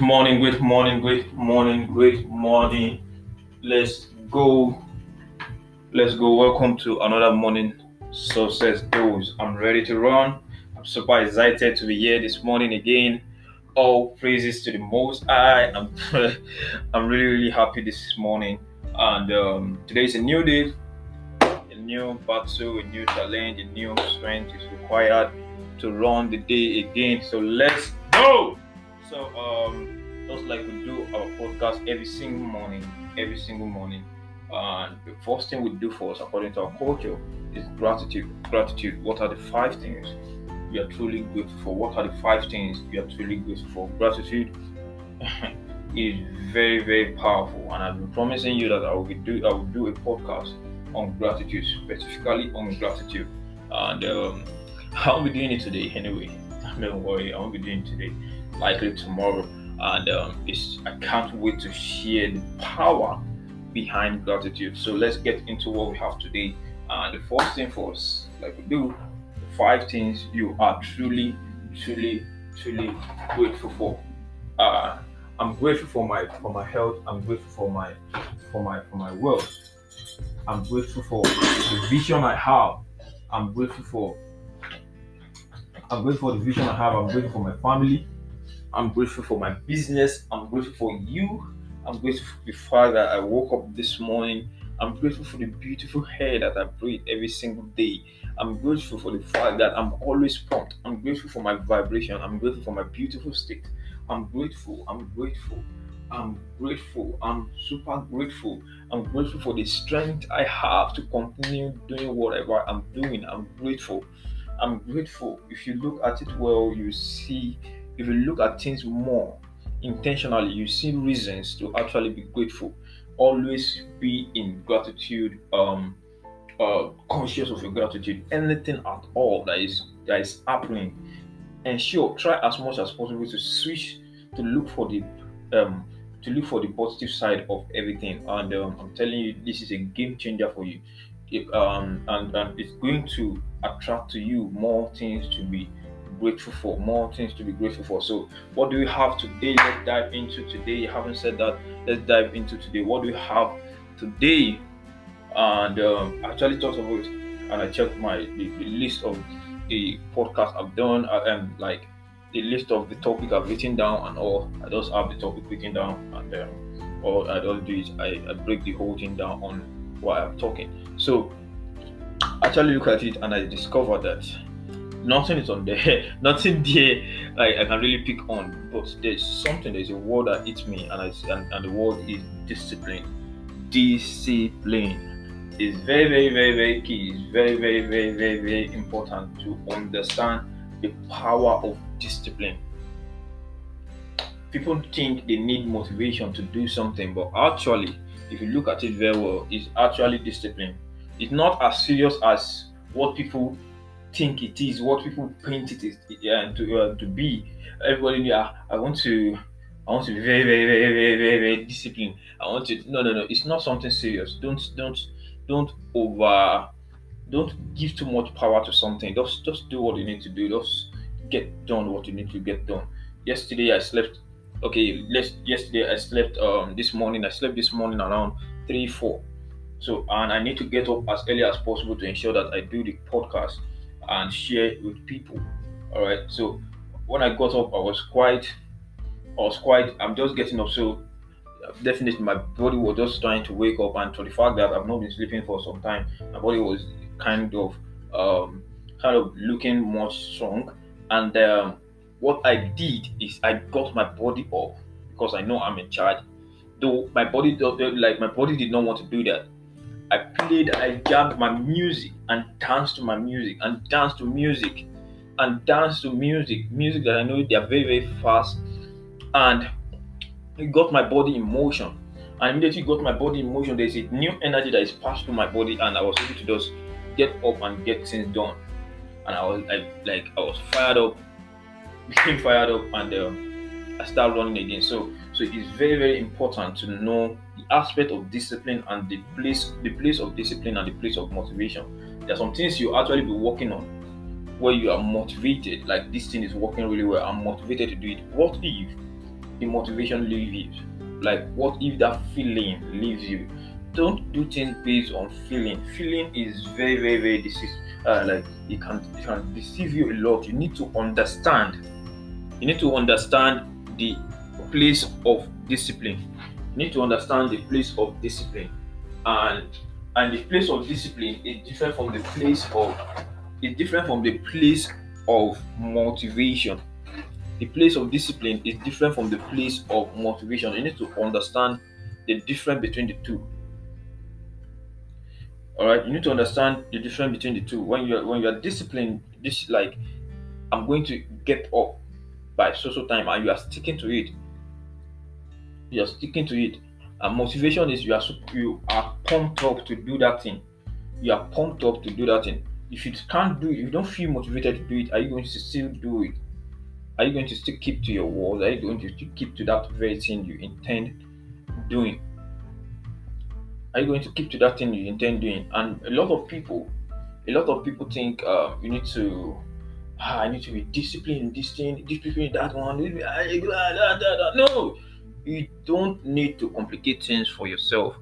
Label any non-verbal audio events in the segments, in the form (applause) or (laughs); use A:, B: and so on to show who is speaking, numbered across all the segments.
A: Morning, good morning, great morning, great morning. Let's go. Let's go. Welcome to another morning success dose. I'm ready to run. I'm super excited to be here this morning again. All praises to the Most High. I'm, (laughs) I'm really, really happy this morning. And um, today is a new day, a new battle, a new challenge, a new strength is required to run the day again. So let's go. So, um, just like we do our podcast every single morning, every single morning, and the first thing we do for us, according to our culture, is gratitude. Gratitude. What are the five things we are truly grateful for? What are the five things we are truly grateful for? Gratitude (laughs) is very, very powerful, and I've been promising you that I will do I will do a podcast on gratitude, specifically on gratitude, and um, (laughs) I'll be doing it today anyway. (laughs) Don't worry, I won't be doing it today likely tomorrow. And um, it's, I can't wait to share the power behind gratitude. So let's get into what we have today. And the first thing for us, like we do, five things you are truly, truly, truly grateful for. Uh, I'm grateful for my for my health. I'm grateful for my for my for my wealth. I'm grateful for the vision I have. I'm grateful for I'm grateful for the vision I have. I'm grateful for my family. I'm grateful for my business. I'm grateful for you. I'm grateful for the fact that I woke up this morning. I'm grateful for the beautiful hair that I breathe every single day. I'm grateful for the fact that I'm always pumped. I'm grateful for my vibration. I'm grateful for my beautiful state. I'm grateful. I'm grateful. I'm grateful. I'm super grateful. I'm grateful for the strength I have to continue doing whatever I'm doing. I'm grateful. I'm grateful. If you look at it well, you see if you look at things more intentionally, you see reasons to actually be grateful. Always be in gratitude, um, uh, conscious of your gratitude. Anything at all that is that is happening, and sure, try as much as possible to switch to look for the um to look for the positive side of everything. And um, I'm telling you, this is a game changer for you. It, um, and, and it's going to attract to you more things to be grateful for, more things to be grateful for. So, what do we have today? Let's dive into today. You haven't said that. Let's dive into today. What do we have today? And um, I actually thought of it, and I checked my the, the list of the podcast I've done, uh, and like the list of the topic I've written down and all. I just have the topic written down, and um, all I don't do is I, I break the whole thing down on what I'm talking. So, actually look at it, and I discovered that nothing is on there, (laughs) nothing there I can really pick on. But there's something, there's a word that hits me, and I and, and the word is discipline. Discipline is very, very, very, very key. It's very, very, very, very, very important to understand the power of discipline. People think they need motivation to do something, but actually, if you look at it very well, it's actually discipline. It's not as serious as what people think it is, what people paint it is to uh, to be. Everybody, yeah, I want to, I want to be very, very, very, very, very, very disciplined. I want to. No, no, no. It's not something serious. Don't, don't, don't over, don't give too much power to something. Just, just do what you need to do. Just get done what you need to get done. Yesterday I slept. Okay, let's. Yesterday I slept. Um, this morning I slept this morning around three, four. So, and I need to get up as early as possible to ensure that I do the podcast and share it with people. All right. So when I got up, I was quite, I was quite. I'm just getting up, so definitely my body was just trying to wake up, and for the fact that I've not been sleeping for some time, my body was kind of, um, kind of looking more strong. And um, what I did is I got my body up because I know I'm in charge. Though my body, like my body, did not want to do that. I played, I jammed my music and dance to my music and dance to music and dance to music, music that I know they are very, very fast. And it got my body in motion. And immediately got my body in motion, there's a new energy that is passed through my body, and I was able to just get up and get things done. And I was like, like I was fired up, (laughs) became fired up, and uh, I started running again. So, so it's very, very important to know the aspect of discipline and the place the place of discipline and the place of motivation there are some things you actually be working on where you are motivated like this thing is working really well i'm motivated to do it what if the motivation leaves you? Like, what if that feeling leaves you? Don't do things based on feeling. Feeling is very, very, very decisive. Uh, like it can, it can deceive you a lot. You need to understand. You need to understand the place of discipline. You need to understand the place of discipline, and and the place of discipline is different from the place of is different from the place of motivation the place of discipline is different from the place of motivation. You need to understand the difference between the two. All right, you need to understand the difference between the two. When you're when you're disciplined, this like I'm going to get up by social time, and you are sticking to it. You are sticking to it. And motivation is you are you are pumped up to do that thing. You are pumped up to do that thing. If you can't do it, if you don't feel motivated to do it, are you going to still do it? Are you going to still keep to your word? Are you going to keep to that very thing you intend doing? Are you going to keep to that thing you intend doing? And a lot of people, a lot of people think uh, you need to, ah, I need to be disciplined in this thing, disciplined in that one. No, you don't need to complicate things for yourself.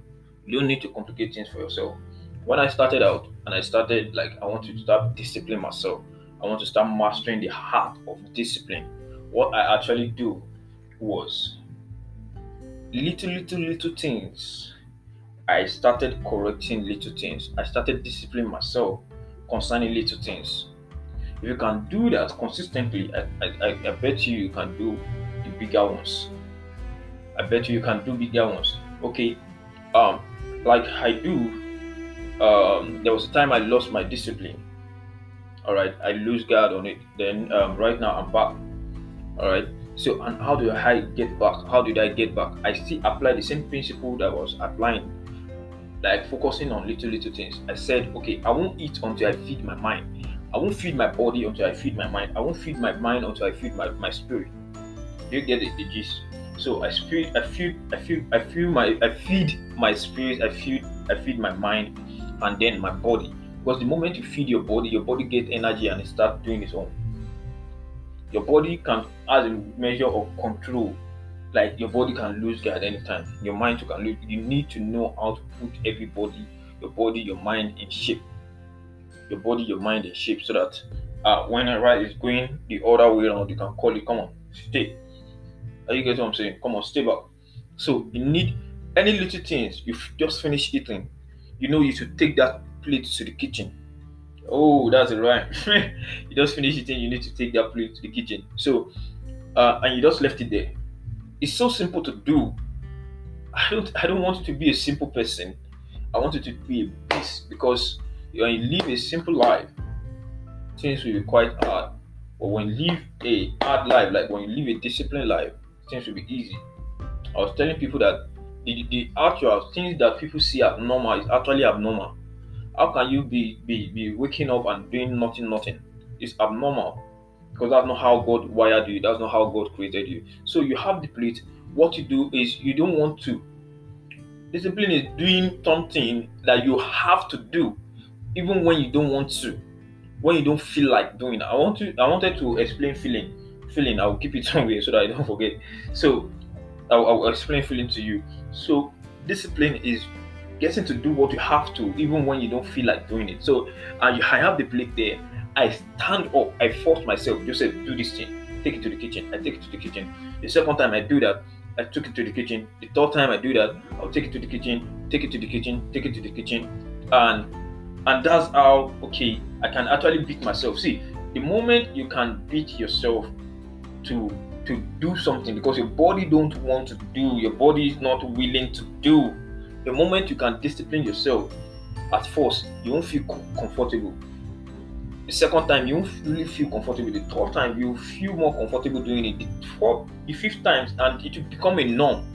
A: You don't need to complicate things for yourself. When I started out and I started like I want to start discipline myself, I want to start mastering the heart of discipline. What I actually do was little, little, little things. I started correcting little things. I started disciplining myself concerning little things. If you can do that consistently, I, I, I bet you you can do the bigger ones. I bet you you can do bigger ones. Okay, um, like I do. Um, there was a time I lost my discipline. All right i lose guard on it. Then um, right now i'm back. All right so and how do i get back? How did i get back? I still apply the same principle that I was applying like focusing on little little things. I said okay i won't eat until i feed my mind. I won't feed my body until i feed my mind. I won't feed my mind until i feed my, my spirit. Do you get it, the gist so i feel i feel i feel i feel my i feed my spirit i feed i feed my mind and then my body because the moment you feed your body, your body gets energy and it starts doing its own. Your body can, as a measure of control, like your body can lose guard anytime. Your mind can lose. You need to know how to put everybody, your body, your mind in shape. Your body, your mind in shape, so that uh, when a ride is going the other way around, you can call it. Come on, stay. Are you get what I'm saying? Come on, stay back. So you need any little things. You've just finished eating. You know you should take that plate to the kitchen. Oh, that's right. (laughs) you just finished eating, you need to take that plate to the kitchen. So, uh, and you just left it there. It's so simple to do. I don't, I don't want you to be a simple person. I want you to be a beast because when you live a simple life, things will be quite hard. But when you live a hard life, like when you live a disciplined life, things will be easy. I was telling people that the, the actual things that people see as normal is actually abnormal. How can you be, be, be waking up and doing nothing, nothing? It's abnormal because that's not how God wired you. That's not how God created you. So you have the plate. What you do is you don't want to. Discipline is doing something that you have to do, even when you don't want to, when you don't feel like doing. I want to. I wanted to explain feeling. Feeling. I will keep it (laughs) somewhere so that I don't forget. So I'll, I'll explain feeling to you. So discipline is getting to do what you have to, even when you don't feel like doing it. So uh, I have the plate there. I stand up. I force myself. Joseph, do this thing. Take it to the kitchen. I take it to the kitchen. The second time I do that, I took it to the kitchen. The third time I do that, I'll take it to the kitchen. Take it to the kitchen. Take it to the kitchen. And and that's how okay I can actually beat myself. See, the moment you can beat yourself to to do something because your body don't want to do, your body is not willing to do the moment you can discipline yourself at first, you won't feel comfortable. The second time, you won't really feel comfortable. The third time, you feel more comfortable doing it. The fourth, the fifth times and it will become a norm.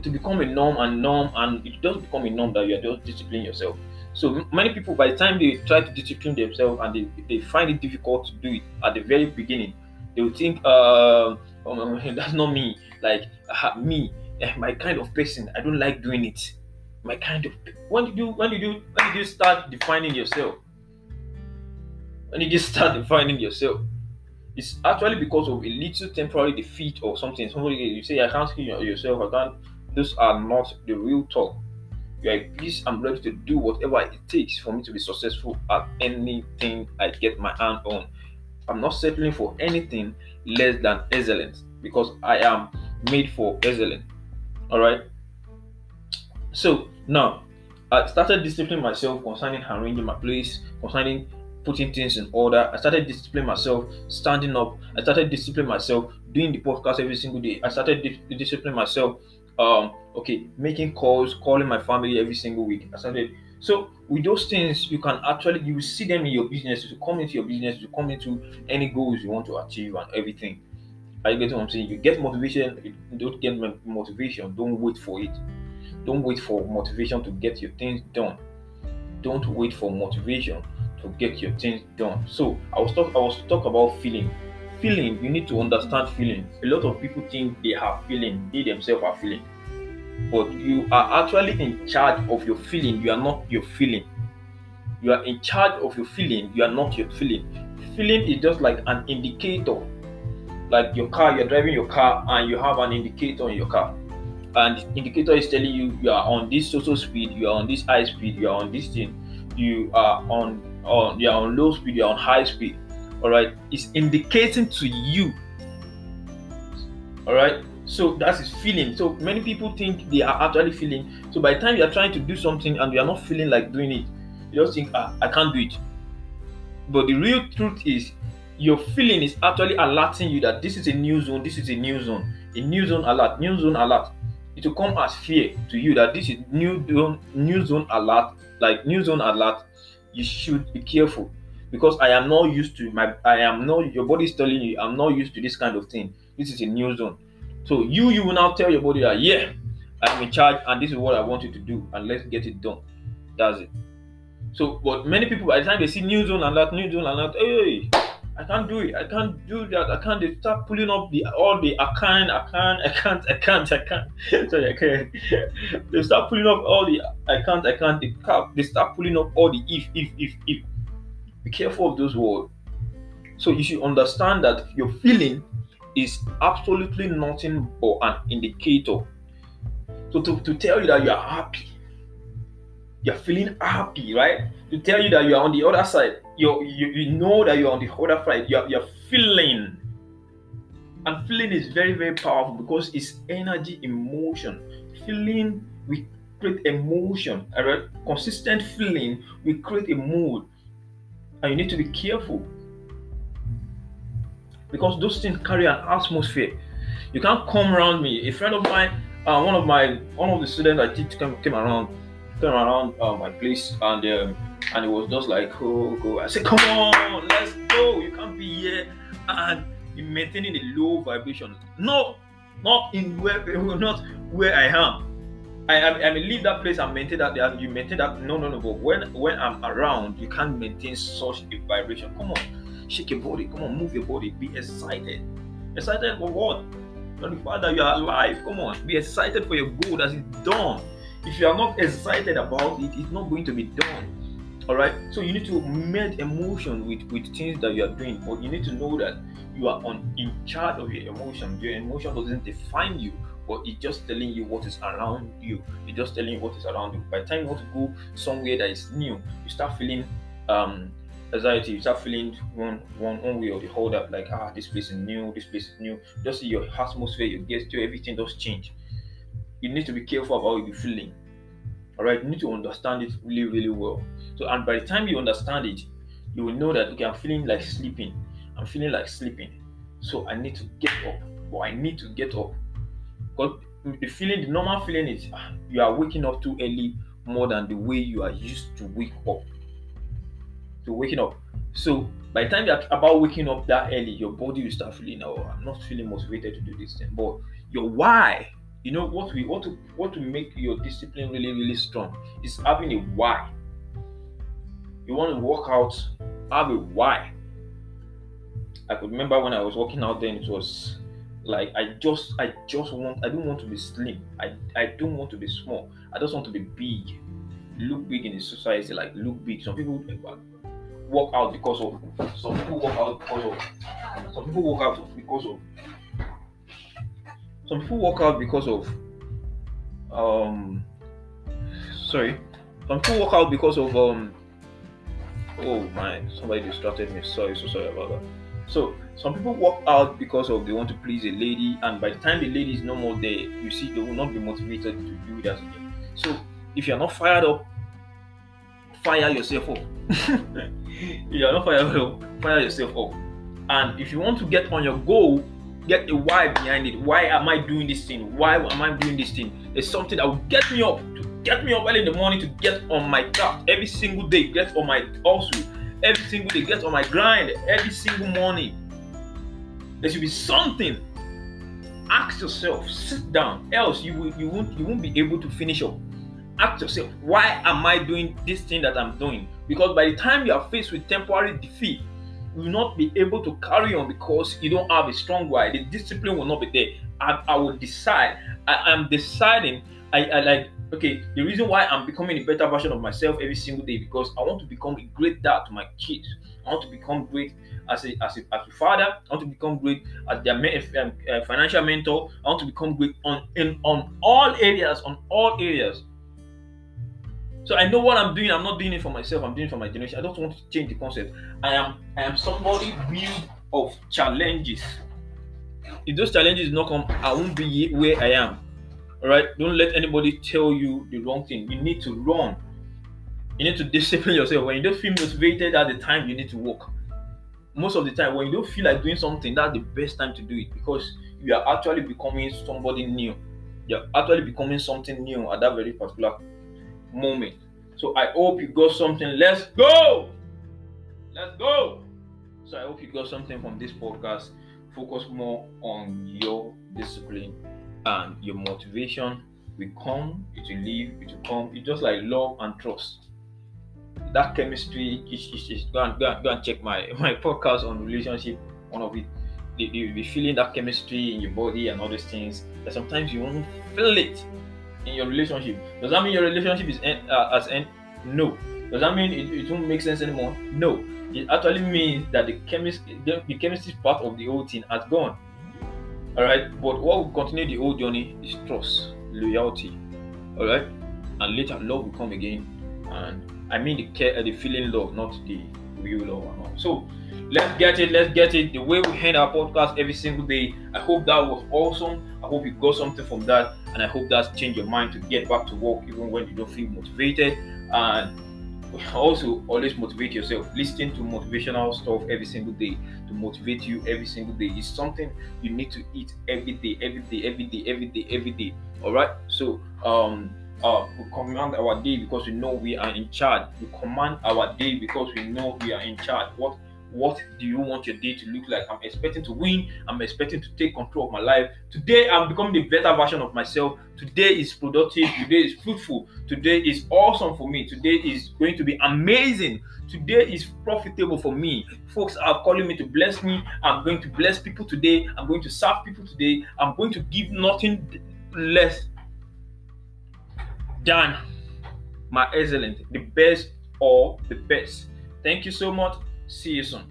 A: It will become a norm and norm, and it does become a norm that you are just disciplining yourself. So many people, by the time they try to discipline themselves and they, they find it difficult to do it at the very beginning, they will think, uh, oh, (laughs) that's not me. Like uh, me, Eh, my kind of person. I don't like doing it. My kind of when did you when did you when did you start defining yourself? When did you start (laughs) defining yourself? it's actually because of a little temporary defeat or something. Somebody you say I can't heal yourself, I can't those are not the real talk. You're like, please, I'm ready to do whatever it takes for me to be successful at anything I get my hand on. I'm not settling for anything less than excellence because I am made for excellence. All right. So now I started disciplining myself concerning arranging my place, concerning putting things in order. I started disciplining myself, standing up. I started disciplining myself, doing the podcast every single day. I started di- disciplining myself. Um, okay, making calls, calling my family every single week. I started. So with those things, you can actually you see them in your business. You come into your business, you come into any goals you want to achieve and everything. Are you getting what I'm saying? You get motivation. You don't get motivation. Don't wait for it. Don't wait for motivation to get your things done. Don't wait for motivation to get your things done. So I was talk I was talk about feeling. Feeling, you need to understand feeling. A lot of people think they have feeling, they themselves are feeling. But you are actually in charge of your feeling, you are not your feeling. You are in charge of your feeling, you are not your feeling. Feeling is just like an indicator. Like your car, you're driving your car and you have an indicator in your car. And indicator is telling you you are on this social speed, you are on this high speed, you are on this thing, you are on on you're on low speed, you're on high speed. All right, it's indicating to you. All right, so that's his feeling. So many people think they are actually feeling. So by the time you are trying to do something and you are not feeling like doing it, you just think, ah, I can't do it. But the real truth is, your feeling is actually alerting you that this is a new zone, this is a new zone, a new zone alert, new zone alert. It will come as fear to you that this is new zone, new zone alert, like new zone alert you should be careful because I am not used to my I am not your body is telling you I'm not used to this kind of thing. This is a new zone. So you you will now tell your body that yeah, I'm in charge and this is what I want you to do and let's get it done. That's it. So but many people by the time they see new zone and that new zone and that hey I can't do it. I can't do that. I can't. They start pulling up the all the I can't, I can't, I can't, I can't, I can't. (laughs) Sorry, I can't. (laughs) they start pulling up all the I can't, I can't. They, they start pulling up all the if, if, if, if. Be careful of those words. So you should understand that your feeling is absolutely nothing but an indicator. So to, to tell you that you are happy, you're feeling happy, right? To tell you that you are on the other side, you you, you know that you're on the other side, you're, you're feeling. And feeling is very, very powerful because it's energy, emotion. Feeling, we create emotion, all right? Consistent feeling, we create a mood. And you need to be careful because those things carry an atmosphere. You can't come around me. A friend of mine, uh, one of my one of the students I teach came, came around came around uh, my place and um, and it was just like oh go. I said come on, let's go. You can't be here and maintaining a low vibration. No, not in where (laughs) not where I am. I, I, I leave that place and maintain that you maintain that no no no but when when I'm around you can't maintain such a vibration. Come on, shake your body, come on, move your body, be excited. Excited for what? Fact that you are alive. Come on, be excited for your goal that is done if you are not excited about it, it's not going to be done. All right. So you need to melt emotion with with things that you are doing, but you need to know that you are on in charge of your emotion. Your emotion doesn't define you, but it's just telling you what is around you. It's just telling you what is around you. By the time you want to go somewhere that is new, you start feeling um anxiety, you start feeling one one one way or the other, like ah, this place is new, this place is new. Just your atmosphere, your gesture, everything does change you need to be careful about your feeling. All right, you need to understand it really, really well. So, and by the time you understand it, you will know that okay, I'm feeling like sleeping. I'm feeling like sleeping. So I need to get up. Or I need to get up. Because the feeling, the normal feeling is ah, you are waking up too early more than the way you are used to wake up. Waking up. So by the time you're about waking up that early, your body will start feeling, oh, I'm not feeling motivated to do this thing. But your why you know what we want to what to make your discipline really really strong is having a why. You want to work out have a why. I could remember when i was working out then it was like i just i just want i don't want to be slim. I i don't want to be small. I just want to be big. Look big in the society like look big. Some people work out because of some people work out because of some people work out because of some people work out because of um sorry some people work out because of um oh my somebody distracted me. Sorry so sorry about that. So some people work out because of they want to please a lady and by the time the lady is no more there you see they will not be motivated to do that again. So if you're not fired up fire yourself up (laughs) (laughs) you're not fired up fire yourself up. And if you want to get on your goal get a why behind it. Why am i doing this thing? Why am i doing this thing? It's something that will get me up to get me up early in the morning to get on my craft every single day get on my hustle every single day get on my grind every single morning. There should be something. Ask yourself sit down else you will you won't you won't be able to finish up ask yourself why am i doing this thing that i'm doing? Because by the time you are faced with temporary defeat you will not be able to carry on because you don't have a strong why. The discipline will not be there. I, I will decide i am deciding I, I like okay the reason why i'm becoming a better version of myself every single day because i want to become a great dad to my kids. I want to become great as a as a, as a father. I want to become great as their um, uh, financial mentor. I want to become great on in on all areas on all areas so I know what I'm doing. I'm not doing it for myself. I'm doing it for my generation. I don't want to change the concept. I am I am somebody built of challenges. If those challenges do not come, I won't be where I am. All right. Don't let anybody tell you the wrong thing. You need to run. You need to discipline yourself. When you don't feel motivated at the time, you need to work. Most of the time, when you don't feel like doing something, that's the best time to do it because you are actually becoming somebody new. You're actually becoming something new at that very particular moment. So I hope you got something. Let's go. Let's go. So I hope you got something from this podcast. Focus more on your discipline and your motivation will come, it will leave, it will come. It's just like love and trust. That chemistry is, is, is go, and, go, and, go and check my, (laughs) my podcast on relationship, one of it. You'll be feeling that chemistry in your body and all these things. But sometimes you won't feel it in your relationship. Does that mean your relationship is end, uh, as end? No. Does that mean it, it won't make sense anymore? No. It actually means that the chemistry, the, the chemistry part of the whole thing has gone. All right. But what will continue the whole journey is trust, loyalty. All right. And later love will come again. And I mean the care, uh, the feeling love, not the and all. So let's get it. Let's get it. The way we end our podcast every single day. I hope that was awesome. I hope you got something from that, and I hope that's changed your mind to get back to work even when you don't feel motivated. And also always motivate yourself. Listening to motivational stuff every single day to motivate you every single day is something you need to eat every day, every day, every day, every day, every day. All right. So um uh, we command our day because we know we are in charge. We command our day because we know we are in charge. What what do you want your day to look like? I'm expecting to win. I'm expecting to take control of my life. Today, I'm becoming the better version of myself. Today is productive. Today is fruitful. Today is awesome for me. Today is going to be amazing. Today is profitable for me. Folks are calling me to bless me. I'm going to bless people today. I'm going to serve people today. I'm going to give nothing less than my excellent, the best or the best. Thank you so much. See you soon.